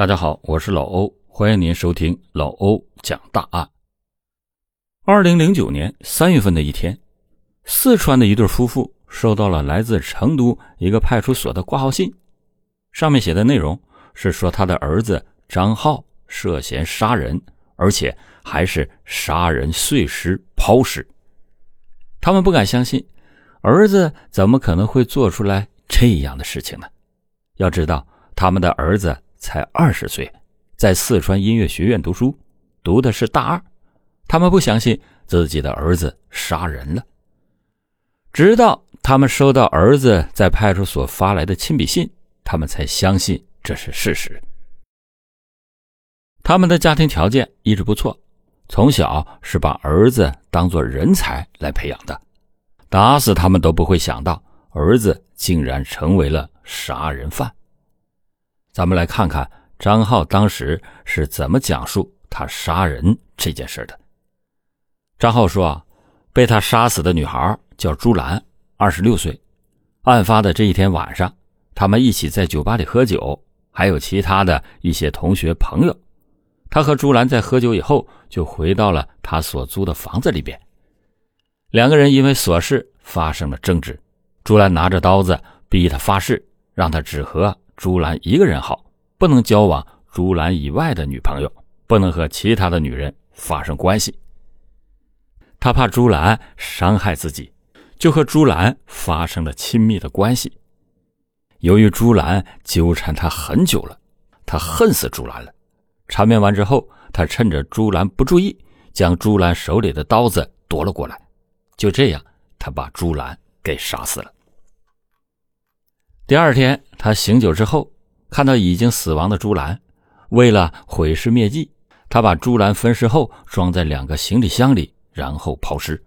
大家好，我是老欧，欢迎您收听老欧讲大案。二零零九年三月份的一天，四川的一对夫妇收到了来自成都一个派出所的挂号信，上面写的内容是说他的儿子张浩涉嫌杀人，而且还是杀人碎尸抛尸。他们不敢相信，儿子怎么可能会做出来这样的事情呢？要知道，他们的儿子。才二十岁，在四川音乐学院读书，读的是大二。他们不相信自己的儿子杀人了，直到他们收到儿子在派出所发来的亲笔信，他们才相信这是事实。他们的家庭条件一直不错，从小是把儿子当做人才来培养的，打死他们都不会想到儿子竟然成为了杀人犯。咱们来看看张浩当时是怎么讲述他杀人这件事的。张浩说：“啊，被他杀死的女孩叫朱兰，二十六岁。案发的这一天晚上，他们一起在酒吧里喝酒，还有其他的一些同学朋友。他和朱兰在喝酒以后，就回到了他所租的房子里边。两个人因为琐事发生了争执，朱兰拿着刀子逼他发誓，让他只和。”朱兰一个人好，不能交往朱兰以外的女朋友，不能和其他的女人发生关系。他怕朱兰伤害自己，就和朱兰发生了亲密的关系。由于朱兰纠缠他很久了，他恨死朱兰了。缠绵完之后，他趁着朱兰不注意，将朱兰手里的刀子夺了过来。就这样，他把朱兰给杀死了。第二天，他醒酒之后，看到已经死亡的朱兰，为了毁尸灭迹，他把朱兰分尸后装在两个行李箱里，然后抛尸。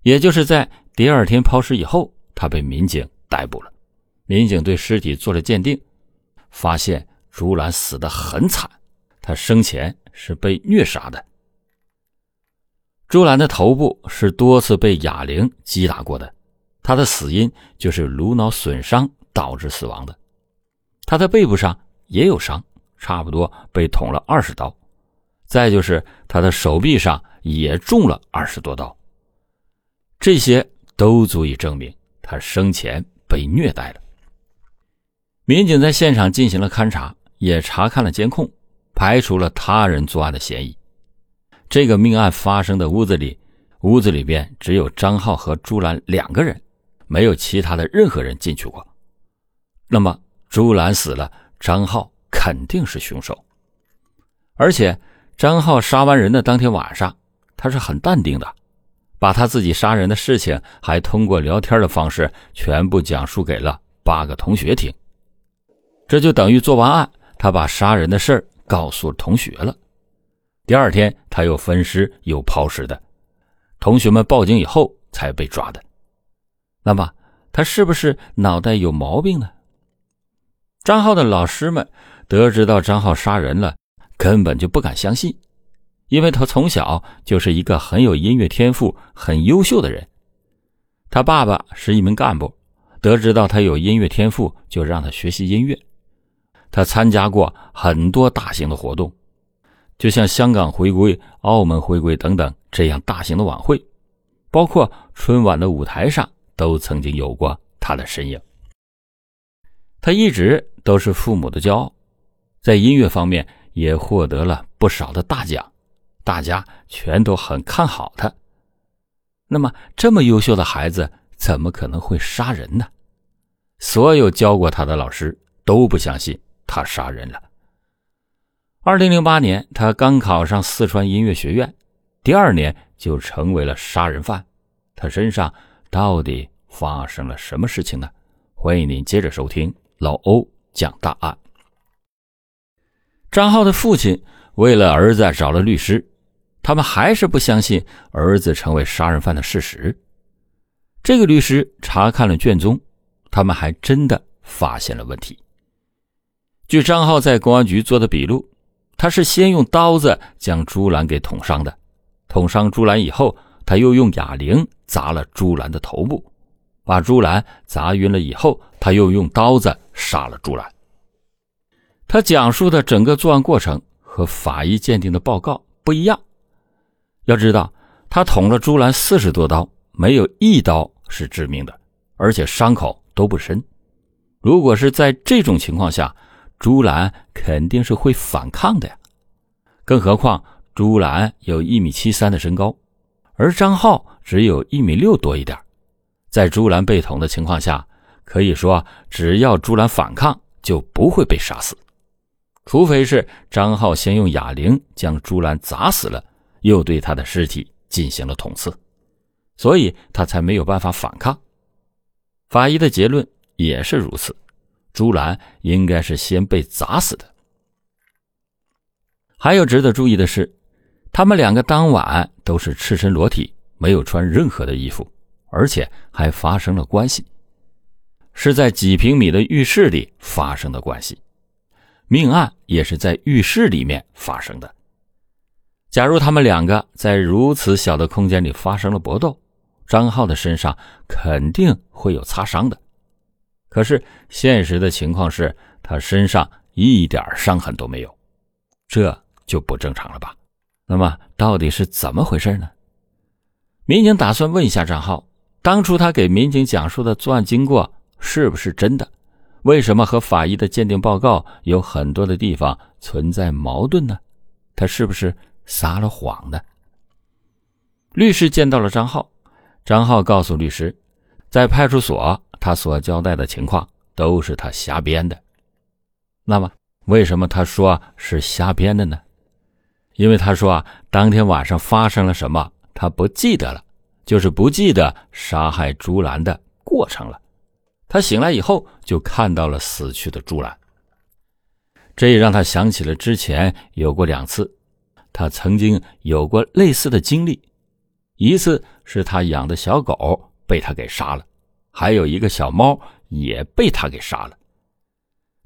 也就是在第二天抛尸以后，他被民警逮捕了。民警对尸体做了鉴定，发现朱兰死得很惨，她生前是被虐杀的。朱兰的头部是多次被哑铃击打过的。他的死因就是颅脑损伤导致死亡的，他的背部上也有伤，差不多被捅了二十刀，再就是他的手臂上也中了二十多刀，这些都足以证明他生前被虐待了。民警在现场进行了勘查，也查看了监控，排除了他人作案的嫌疑。这个命案发生的屋子里，屋子里边只有张浩和朱兰两个人。没有其他的任何人进去过，那么朱兰死了，张浩肯定是凶手。而且张浩杀完人的当天晚上，他是很淡定的，把他自己杀人的事情还通过聊天的方式全部讲述给了八个同学听。这就等于做完案，他把杀人的事儿告诉同学了。第二天他又分尸又抛尸的，同学们报警以后才被抓的。那么他是不是脑袋有毛病呢？张浩的老师们得知到张浩杀人了，根本就不敢相信，因为他从小就是一个很有音乐天赋、很优秀的人。他爸爸是一名干部，得知到他有音乐天赋，就让他学习音乐。他参加过很多大型的活动，就像香港回归、澳门回归等等这样大型的晚会，包括春晚的舞台上。都曾经有过他的身影。他一直都是父母的骄傲，在音乐方面也获得了不少的大奖，大家全都很看好他。那么，这么优秀的孩子怎么可能会杀人呢？所有教过他的老师都不相信他杀人了。二零零八年，他刚考上四川音乐学院，第二年就成为了杀人犯。他身上。到底发生了什么事情呢？欢迎您接着收听老欧讲大案。张浩的父亲为了儿子找了律师，他们还是不相信儿子成为杀人犯的事实。这个律师查看了卷宗，他们还真的发现了问题。据张浩在公安局做的笔录，他是先用刀子将朱兰给捅伤的，捅伤朱兰以后。他又用哑铃砸了朱兰的头部，把朱兰砸晕了以后，他又用刀子杀了朱兰。他讲述的整个作案过程和法医鉴定的报告不一样。要知道，他捅了朱兰四十多刀，没有一刀是致命的，而且伤口都不深。如果是在这种情况下，朱兰肯定是会反抗的呀。更何况朱兰有一米七三的身高，而张浩只有一米六多一点，在朱兰被捅的情况下，可以说只要朱兰反抗，就不会被杀死。除非是张浩先用哑铃将朱兰砸死了，又对他的尸体进行了捅刺，所以他才没有办法反抗。法医的结论也是如此，朱兰应该是先被砸死的。还有值得注意的是，他们两个当晚都是赤身裸体，没有穿任何的衣服，而且还发生了关系，是在几平米的浴室里发生的关系。命案也是在浴室里面发生的。假如他们两个在如此小的空间里发生了搏斗，张浩的身上肯定会有擦伤的。可是现实的情况是他身上一点伤痕都没有，这就不正常了吧？那么到底是怎么回事呢？民警打算问一下张浩，当初他给民警讲述的作案经过是不是真的？为什么和法医的鉴定报告有很多的地方存在矛盾呢？他是不是撒了谎呢？律师见到了张浩，张浩告诉律师，在派出所他所交代的情况都是他瞎编的。那么，为什么他说是瞎编的呢？因为他说啊，当天晚上发生了什么，他不记得了，就是不记得杀害朱兰的过程了。他醒来以后，就看到了死去的朱兰。这也让他想起了之前有过两次，他曾经有过类似的经历。一次是他养的小狗被他给杀了，还有一个小猫也被他给杀了。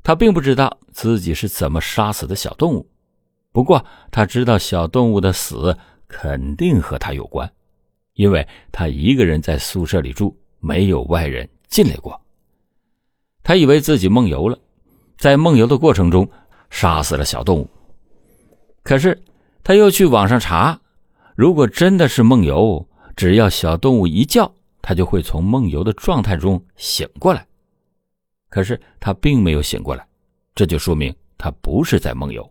他并不知道自己是怎么杀死的小动物，不过他知道小动物的死肯定和他有关，因为他一个人在宿舍里住，没有外人进来过。他以为自己梦游了，在梦游的过程中杀死了小动物。可是他又去网上查，如果真的是梦游，只要小动物一叫，他就会从梦游的状态中醒过来。可是他并没有醒过来，这就说明他不是在梦游。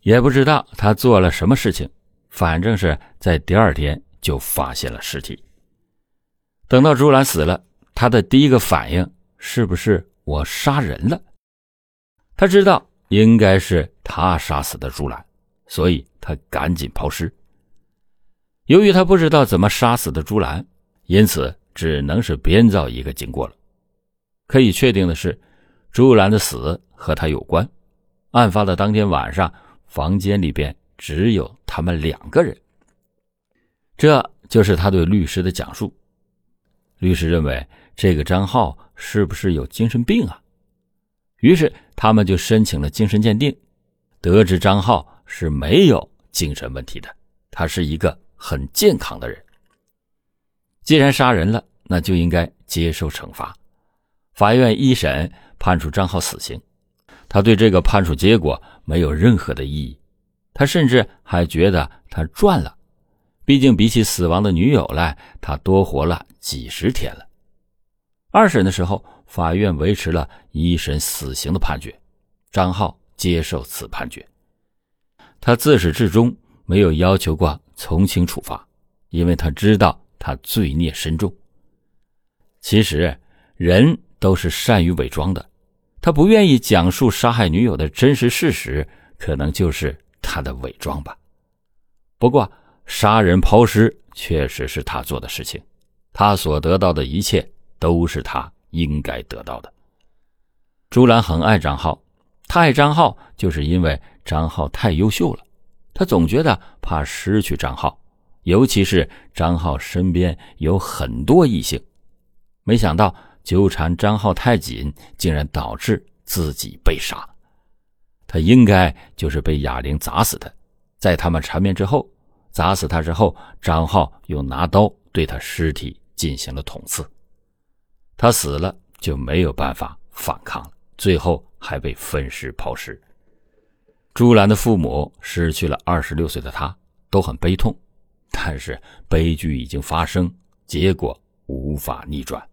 也不知道他做了什么事情，反正是在第二天就发现了尸体。等到朱兰死了，他的第一个反应。是不是我杀人了？他知道应该是他杀死的朱兰，所以他赶紧抛尸。由于他不知道怎么杀死的朱兰，因此只能是编造一个经过了。可以确定的是，朱兰的死和他有关。案发的当天晚上，房间里边只有他们两个人。这就是他对律师的讲述。律师认为这个张浩。是不是有精神病啊？于是他们就申请了精神鉴定，得知张浩是没有精神问题的，他是一个很健康的人。既然杀人了，那就应该接受惩罚。法院一审判处张浩死刑，他对这个判处结果没有任何的异议，他甚至还觉得他赚了，毕竟比起死亡的女友来，他多活了几十天了。二审的时候，法院维持了一审死刑的判决，张浩接受此判决。他自始至终没有要求过从轻处罚，因为他知道他罪孽深重。其实人都是善于伪装的，他不愿意讲述杀害女友的真实事实，可能就是他的伪装吧。不过，杀人抛尸确实是他做的事情，他所得到的一切。都是他应该得到的。朱兰很爱张浩，他爱张浩就是因为张浩太优秀了，他总觉得怕失去张浩，尤其是张浩身边有很多异性。没想到纠缠张浩太紧，竟然导致自己被杀。他应该就是被哑铃砸死的。在他们缠绵之后，砸死他之后，张浩又拿刀对他尸体进行了捅刺。他死了就没有办法反抗了，最后还被分尸抛尸。朱兰的父母失去了二十六岁的她，都很悲痛，但是悲剧已经发生，结果无法逆转。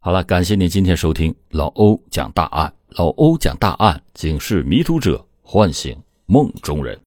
好了，感谢您今天收听老欧讲大案。老欧讲大案，警示迷途者，唤醒梦中人。